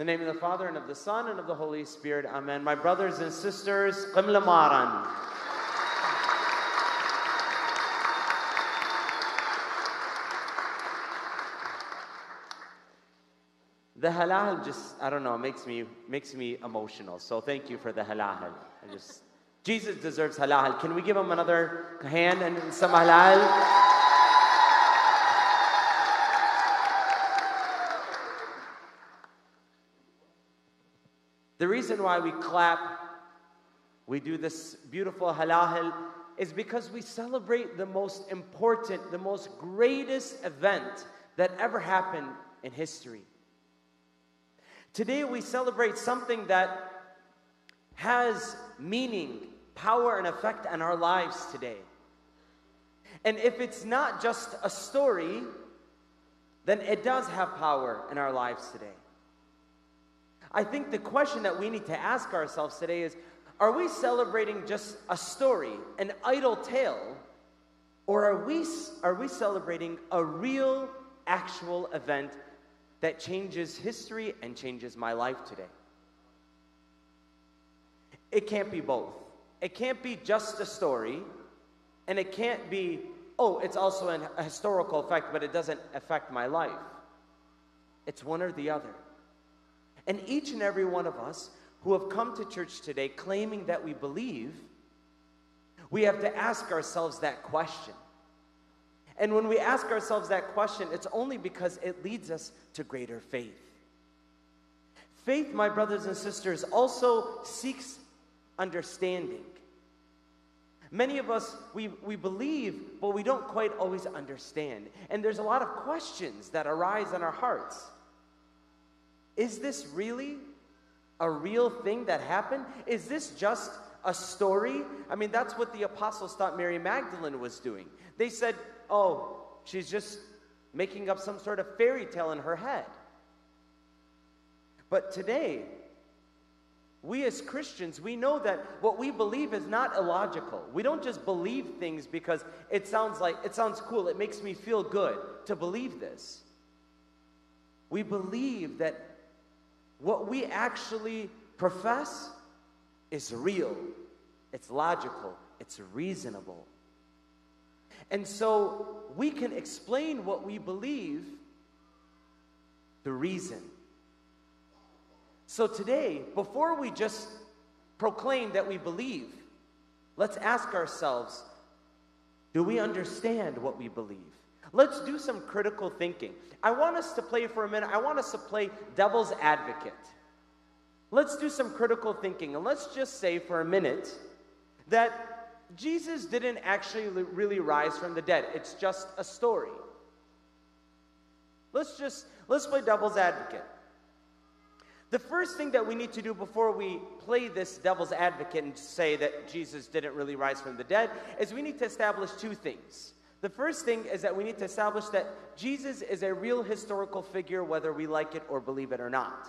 In the name of the Father, and of the Son, and of the Holy Spirit. Amen. My brothers and sisters, Qimla Maran. The halal just, I don't know, makes me makes me emotional. So thank you for the halal. I just Jesus deserves halal. Can we give him another hand and some halal? The reason why we clap, we do this beautiful halal, is because we celebrate the most important, the most greatest event that ever happened in history. Today we celebrate something that has meaning, power, and effect on our lives today. And if it's not just a story, then it does have power in our lives today. I think the question that we need to ask ourselves today is are we celebrating just a story, an idle tale, or are we, are we celebrating a real, actual event that changes history and changes my life today? It can't be both. It can't be just a story, and it can't be, oh, it's also an, a historical effect, but it doesn't affect my life. It's one or the other. And each and every one of us who have come to church today claiming that we believe, we have to ask ourselves that question. And when we ask ourselves that question, it's only because it leads us to greater faith. Faith, my brothers and sisters, also seeks understanding. Many of us, we, we believe, but we don't quite always understand. And there's a lot of questions that arise in our hearts. Is this really a real thing that happened? Is this just a story? I mean, that's what the apostles thought Mary Magdalene was doing. They said, oh, she's just making up some sort of fairy tale in her head. But today, we as Christians, we know that what we believe is not illogical. We don't just believe things because it sounds like it sounds cool, it makes me feel good to believe this. We believe that what we actually profess is real, it's logical, it's reasonable. And so we can explain what we believe the reason. So today, before we just proclaim that we believe, let's ask ourselves do we understand what we believe? Let's do some critical thinking. I want us to play for a minute, I want us to play devil's advocate. Let's do some critical thinking and let's just say for a minute that Jesus didn't actually really rise from the dead. It's just a story. Let's just let's play devil's advocate. The first thing that we need to do before we play this devil's advocate and say that Jesus didn't really rise from the dead is we need to establish two things. The first thing is that we need to establish that Jesus is a real historical figure, whether we like it or believe it or not.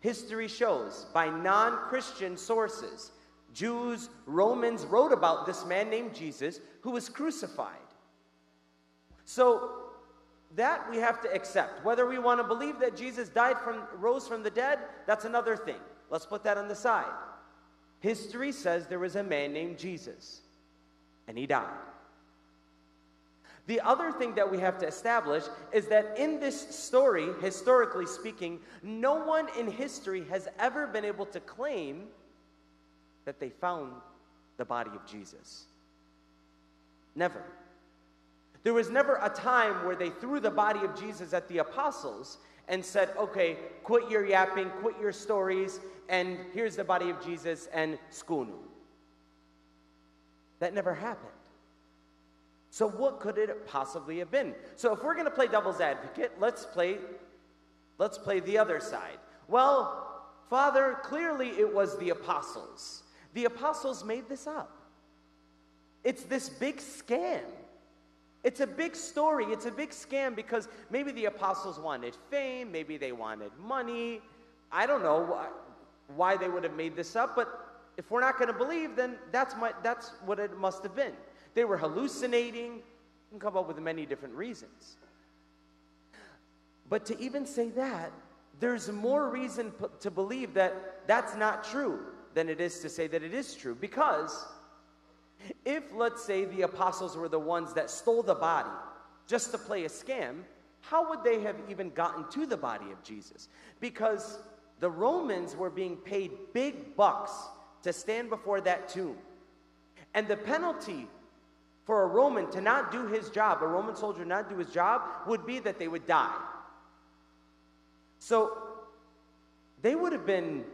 History shows by non Christian sources, Jews, Romans wrote about this man named Jesus who was crucified. So, that we have to accept. Whether we want to believe that Jesus died from rose from the dead, that's another thing. Let's put that on the side. History says there was a man named Jesus and he died. The other thing that we have to establish is that in this story, historically speaking, no one in history has ever been able to claim that they found the body of Jesus. Never. There was never a time where they threw the body of Jesus at the apostles and said, okay, quit your yapping, quit your stories, and here's the body of Jesus and skunu. That never happened. So what could it possibly have been? So if we're going to play devil's advocate, let's play let's play the other side. Well, Father, clearly it was the apostles. The apostles made this up. It's this big scam. It's a big story. It's a big scam because maybe the apostles wanted fame, maybe they wanted money. I don't know why, they would have made this up, but if we're not going to believe, then that's, my, that's what it must have been. They were hallucinating. You can come up with many different reasons. But to even say that there's more reason p- to believe that that's not true than it is to say that it is true. Because if, let's say, the apostles were the ones that stole the body just to play a scam, how would they have even gotten to the body of Jesus? Because the Romans were being paid big bucks to stand before that tomb. And the penalty for a Roman to not do his job, a Roman soldier not do his job, would be that they would die. So they would have been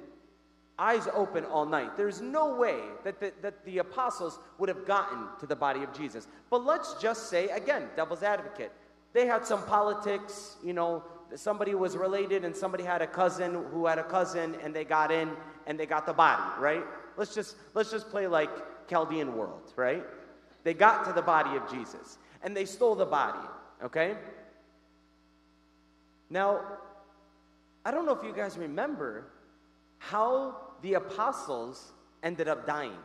eyes open all night. There's no way that the, that the apostles would have gotten to the body of Jesus. But let's just say, again, devil's advocate, they had some politics, you know, somebody was related and somebody had a cousin who had a cousin and they got in and they got the body, right? Let's just let's just play like Chaldean world, right? They got to the body of Jesus and they stole the body, okay? Now, I don't know if you guys remember how the apostles ended up dying.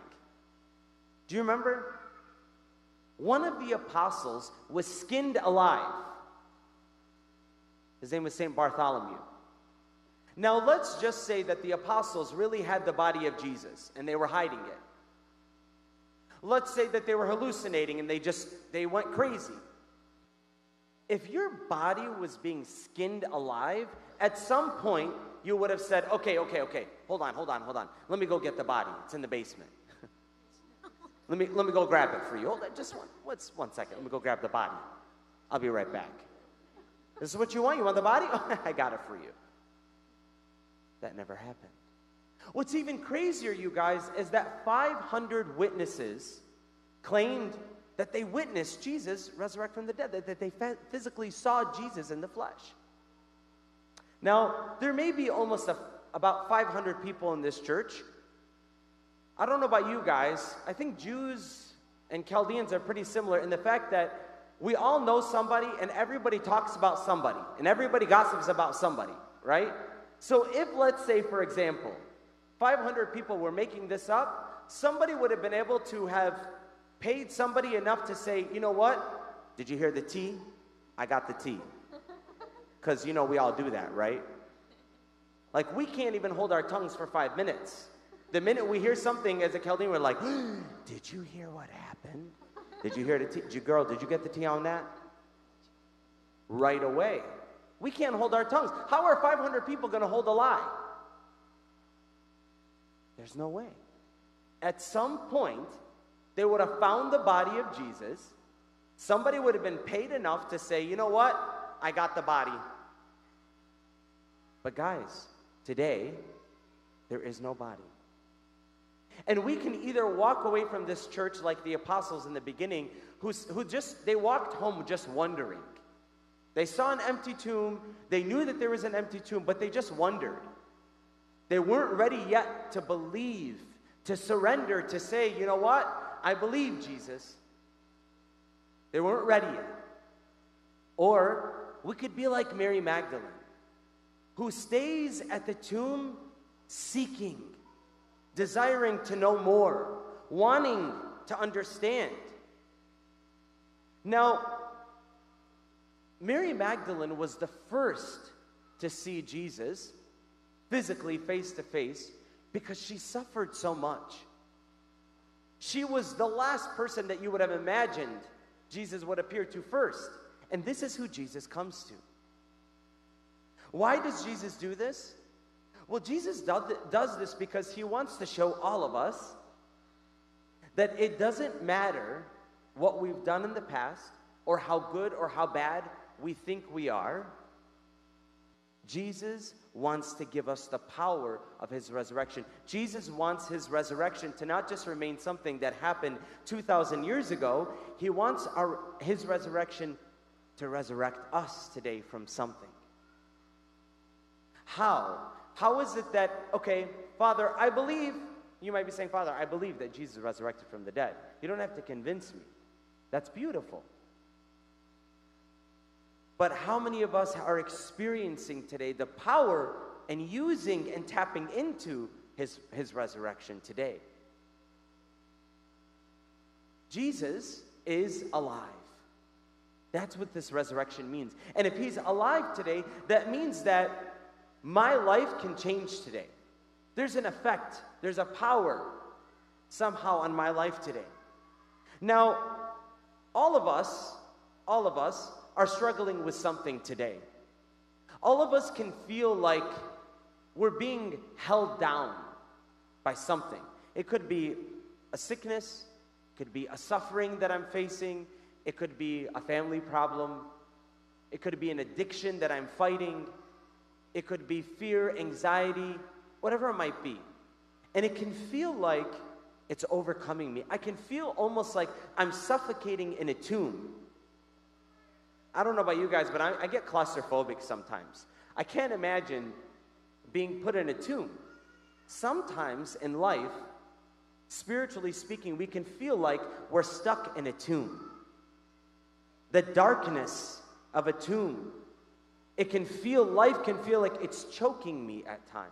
Do you remember? One of the apostles was skinned alive. His name was St. Bartholomew. Now, let's just say that the apostles really had the body of Jesus and they were hiding it. Let's say that they were hallucinating and they just they went crazy. If your body was being skinned alive, at some point you would have said, "Okay, okay, okay. Hold on, hold on, hold on. Let me go get the body. It's in the basement." let me let me go grab it for you. Hold on, just one what's one second. Let me go grab the body. I'll be right back. This is what you want? You want the body? I got it for you. That never happened. What's even crazier, you guys, is that 500 witnesses claimed that they witnessed Jesus resurrect from the dead, that, they physically saw Jesus in the flesh. Now, there may be almost a, about 500 people in this church. I don't know about you guys. I think Jews and Chaldeans are pretty similar in the fact that we all know somebody and everybody talks about somebody and everybody gossips about somebody, right? So if, let's say, for example, 500 people were making this up, somebody would have been able to have paid somebody enough to say, you know what? Did you hear the tea? I got the tea. Because, you know, we all do that, right? Like, we can't even hold our tongues for five minutes. The minute we hear something as a Chaldean, we're like, did you hear what happened? Did you hear the tea? Did you, girl, did you get the tea on that? Right away. We can't hold our tongues. How are 500 people going to hold a lie? There's no way. At some point, they would have found the body of Jesus. Somebody would have been paid enough to say, you know what? I got the body. But guys, today, there is no body. And we can either walk away from this church like the apostles in the beginning, who, who just, they walked home just wondering. They saw an empty tomb, they knew that there was an empty tomb, but they just wondered. They weren't ready yet to believe, to surrender, to say, you know what? I believe Jesus. They weren't ready yet. Or we could be like Mary Magdalene, who stays at the tomb seeking desiring to know more, wanting to understand. Now, Mary Magdalene was the first to see Jesus physically face to face because she suffered so much. She was the last person that you would have imagined Jesus would appear to first. And this is who Jesus comes to. Why does Jesus do this? Well, Jesus does this because he wants to show all of us that it doesn't matter what we've done in the past or how good or how bad we think we are. Jesus wants to give us the power of his resurrection. Jesus wants his resurrection to not just remain something that happened 2,000 years ago, he wants our, his resurrection to resurrect us today from something. How? How is it that, okay, Father, I believe, you might be saying, Father, I believe that Jesus resurrected from the dead. You don't have to convince me. That's beautiful. But how many of us are experiencing today the power and using and tapping into his, his resurrection today? Jesus is alive. That's what this resurrection means. And if he's alive today, that means that my life can change today. There's an effect, there's a power somehow on my life today. Now, all of us, all of us are struggling with something today. All of us can feel like we're being held down by something. It could be a sickness, it could be a suffering that I'm facing, it could be a family problem, it could be an addiction that I'm fighting, it could be fear, anxiety, whatever it might be. And it can feel like it's overcoming me. I can feel almost like I'm suffocating in a tomb. I don't know about you guys, but I, I get claustrophobic sometimes. I can't imagine being put in a tomb. Sometimes in life, spiritually speaking, we can feel like we're stuck in a tomb. The darkness of a tomb. It can feel, life can feel like it's choking me at times.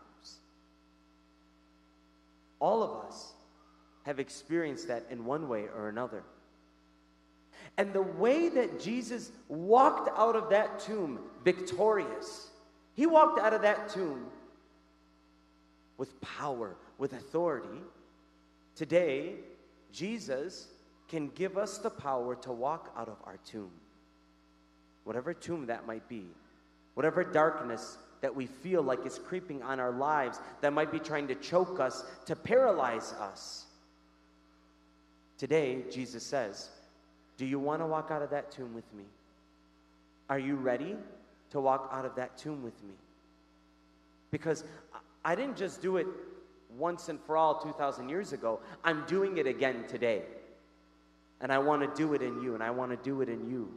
All of us have experienced that in one way or another. And the way that Jesus walked out of that tomb victorious, he walked out of that tomb with power, with authority. Today, Jesus can give us the power to walk out of our tomb. Whatever tomb that might be, whatever darkness that we feel like is creeping on our lives that might be trying to choke us, to paralyze us. Today, Jesus says, Do you want to walk out of that tomb with me? Are you ready to walk out of that tomb with me? Because I didn't just do it once and for all 2,000 years ago, I'm doing it again today. And I want to do it in you, and I want to do it in you.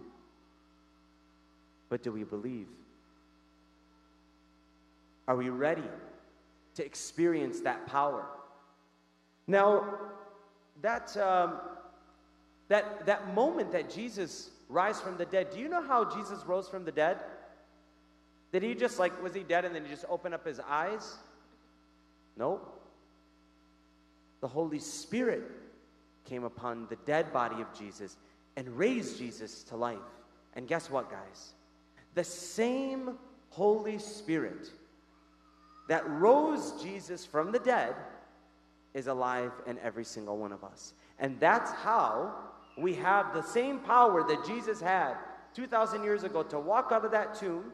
But do we believe? Are we ready to experience that power? Now, that, um, that, that moment that Jesus rise from the dead, do you know how Jesus rose from the dead? Did he just like, was he dead and then he just opened up his eyes? No. The Holy Spirit came upon the dead body of Jesus and raised Jesus to life. And guess what, guys? The same Holy Spirit that rose Jesus from the dead is alive in every single one of us. And that's how we have the same power that Jesus had 2,000 years ago to walk out of that tomb.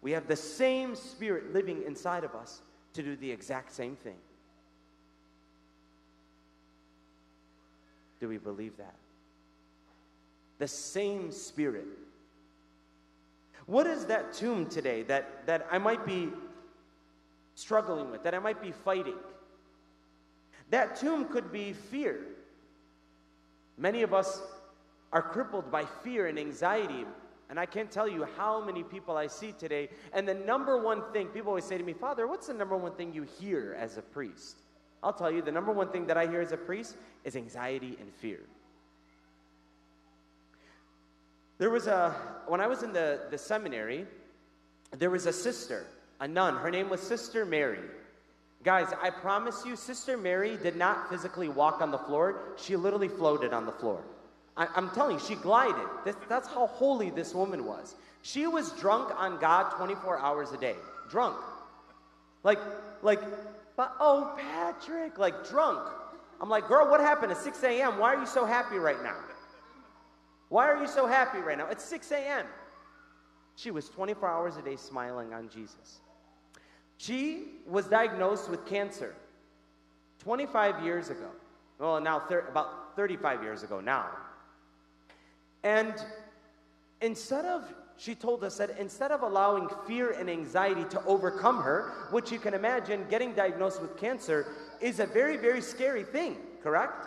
We have the same spirit living inside of us to do the exact same thing. Do we believe that? The same spirit what is that tomb today that, that I might be struggling with, that I might be fighting? That tomb could be fear. Many of us are crippled by fear and anxiety. And I can't tell you how many people I see today. And the number one thing, people always say to me, Father, what's the number one thing you hear as a priest? I'll tell you, the number one thing that I hear as a priest is anxiety and fear. There was a, when I was in the, the seminary, there was a sister, a nun. Her name was Sister Mary. Guys, I promise you, Sister Mary did not physically walk on the floor. She literally floated on the floor. I, am telling you, she glided. This, that's how holy this woman was. She was drunk on God 24 hours a day. Drunk. Like, like, but oh, Patrick, like drunk. I'm like, girl, what happened at 6 a.m.? Why are you so happy right now? Why are you so happy right now? It's 6 a.m. She was 24 hours a day smiling on Jesus. She was diagnosed with cancer 25 years ago. Well, now thir- about 35 years ago now. And instead of, she told us that instead of allowing fear and anxiety to overcome her, which you can imagine getting diagnosed with cancer is a very, very scary thing, correct?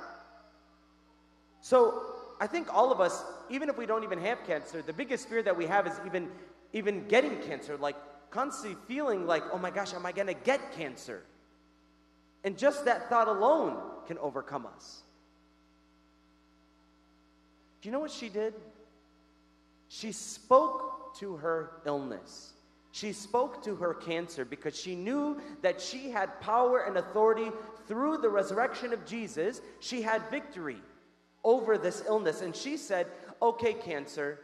So I think all of us, even if we don't even have cancer, the biggest fear that we have is even, even getting cancer, like constantly feeling like, oh my gosh, am I going to get cancer? And just that thought alone can overcome us. Do you know what she did? She spoke to her illness. She spoke to her cancer because she knew that she had power and authority through the resurrection of Jesus. She had victory over this illness. And she said, Okay, cancer,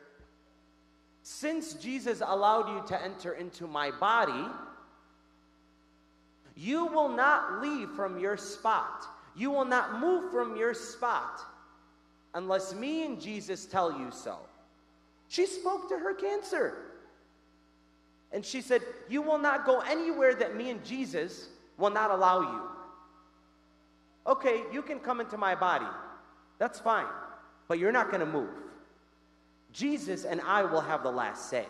since Jesus allowed you to enter into my body, you will not leave from your spot. You will not move from your spot unless me and Jesus tell you so. She spoke to her cancer. And she said, You will not go anywhere that me and Jesus will not allow you. Okay, you can come into my body. That's fine. But you're not going to move. Jesus and I will have the last say.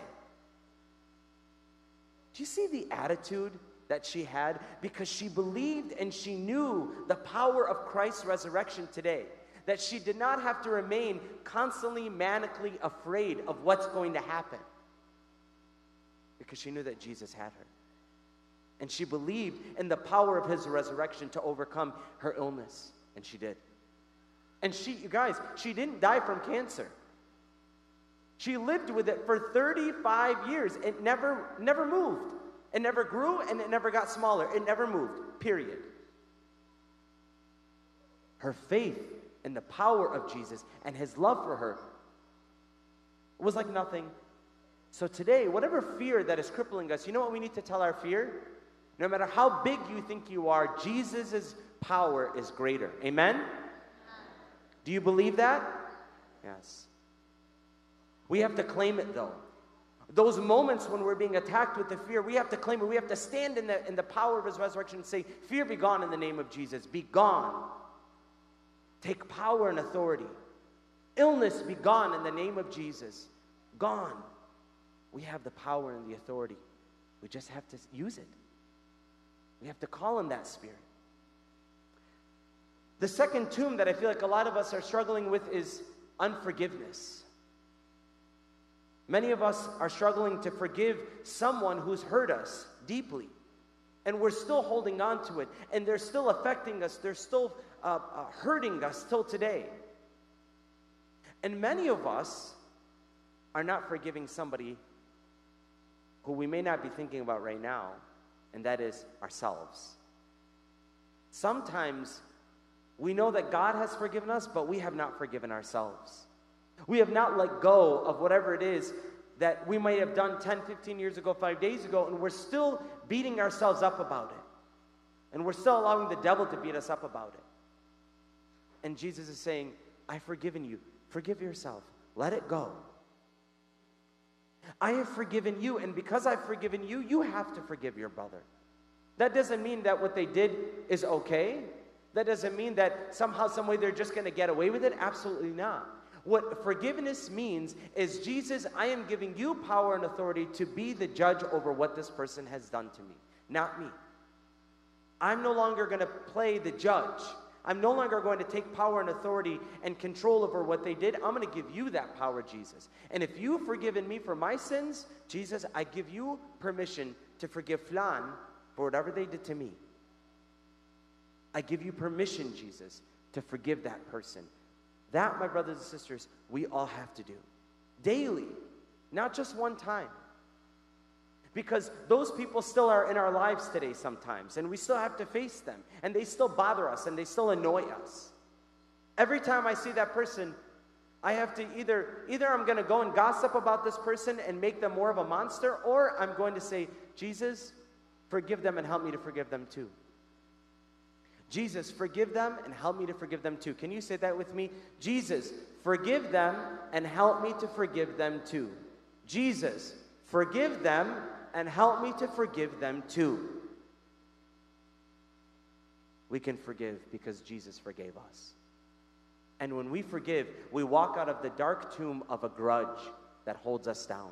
Do you see the attitude that she had? Because she believed and she knew the power of Christ's resurrection today. That she did not have to remain constantly manically afraid of what's going to happen. Because she knew that Jesus had her. And she believed in the power of his resurrection to overcome her illness. And she did. And she, you guys, she didn't die from cancer. She lived with it for 35 years. It never, never moved. It never grew and it never got smaller. It never moved, period. Her faith in the power of Jesus and his love for her was like nothing. So today, whatever fear that is crippling us, you know what we need to tell our fear? No matter how big you think you are, Jesus' power is greater. Amen? Do you believe that? Yes. We have to claim it though. Those moments when we're being attacked with the fear, we have to claim it. We have to stand in the, in the power of his resurrection and say, Fear be gone in the name of Jesus. Be gone. Take power and authority. Illness be gone in the name of Jesus. Gone. We have the power and the authority. We just have to use it. We have to call on that spirit. The second tomb that I feel like a lot of us are struggling with is unforgiveness. Many of us are struggling to forgive someone who's hurt us deeply. And we're still holding on to it. And they're still affecting us. They're still uh, uh, hurting us till today. And many of us are not forgiving somebody who we may not be thinking about right now, and that is ourselves. Sometimes we know that God has forgiven us, but we have not forgiven ourselves. We have not let go of whatever it is that we might have done 10, 15 years ago, five days ago, and we're still beating ourselves up about it. And we're still allowing the devil to beat us up about it. And Jesus is saying, I've forgiven you. Forgive yourself. Let it go. I have forgiven you, and because I've forgiven you, you have to forgive your brother. That doesn't mean that what they did is okay. That doesn't mean that somehow, some way they're just going to get away with it. Absolutely not. What forgiveness means is Jesus, I am giving you power and authority to be the judge over what this person has done to me, not me. I'm no longer going to play the judge. I'm no longer going to take power and authority and control over what they did. I'm going to give you that power, Jesus. And if you've forgiven me for my sins, Jesus, I give you permission to forgive Flan for whatever they did to me. I give you permission, Jesus, to forgive that person. That, my brothers and sisters, we all have to do daily, not just one time. Because those people still are in our lives today sometimes, and we still have to face them, and they still bother us, and they still annoy us. Every time I see that person, I have to either either I'm going to go and gossip about this person and make them more of a monster, or I'm going to say, Jesus, forgive them and help me to forgive them too. Jesus, forgive them and help me to forgive them too. Can you say that with me? Jesus, forgive them and help me to forgive them too. Jesus, forgive them and help me to forgive them too. We can forgive because Jesus forgave us. And when we forgive, we walk out of the dark tomb of a grudge that holds us down.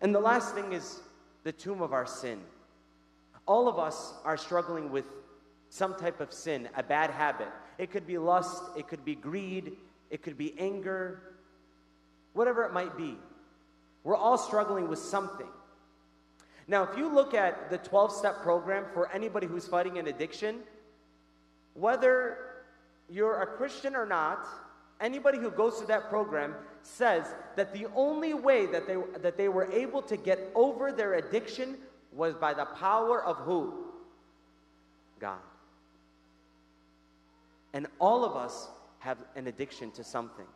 And the last thing is the tomb of our sin. All of us are struggling with some type of sin, a bad habit. It could be lust, it could be greed, it could be anger, whatever it might be. We're all struggling with something. Now, if you look at the 12 step program for anybody who's fighting an addiction, whether you're a Christian or not, anybody who goes through that program says that the only way that they, that they were able to get over their addiction was by the power of who? God. And all of us have an addiction to something.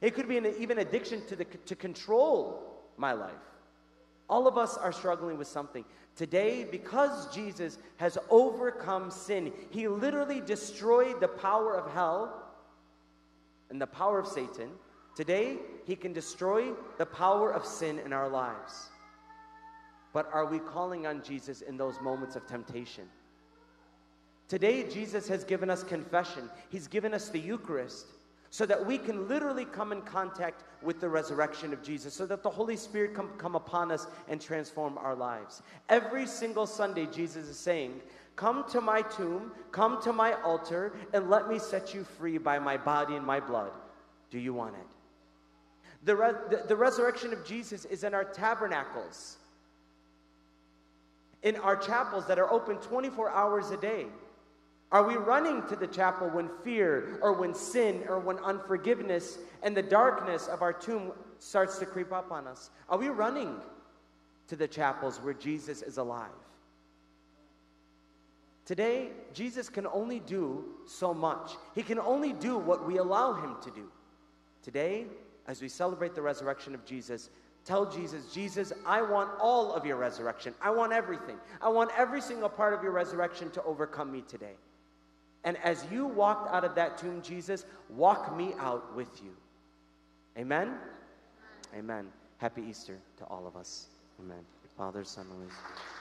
It could be an even addiction to, the, to control my life. All of us are struggling with something. Today, because Jesus has overcome sin, he literally destroyed the power of hell and the power of Satan. Today, he can destroy the power of sin in our lives. But are we calling on Jesus in those moments of temptation? Today, Jesus has given us confession, He's given us the Eucharist so that we can literally come in contact with the resurrection of Jesus, so that the Holy Spirit can come upon us and transform our lives. Every single Sunday, Jesus is saying, Come to my tomb, come to my altar, and let me set you free by my body and my blood. Do you want it? The, re- the, the resurrection of Jesus is in our tabernacles, in our chapels that are open 24 hours a day. Are we running to the chapel when fear or when sin or when unforgiveness and the darkness of our tomb starts to creep up on us? Are we running to the chapels where Jesus is alive? Today, Jesus can only do so much. He can only do what we allow him to do. Today, as we celebrate the resurrection of Jesus, tell Jesus, Jesus, I want all of your resurrection. I want everything. I want every single part of your resurrection to overcome me today. And as you walked out of that tomb, Jesus, walk me out with you. Amen? Amen. Happy Easter to all of us. Amen. Father, Son, Holy Spirit.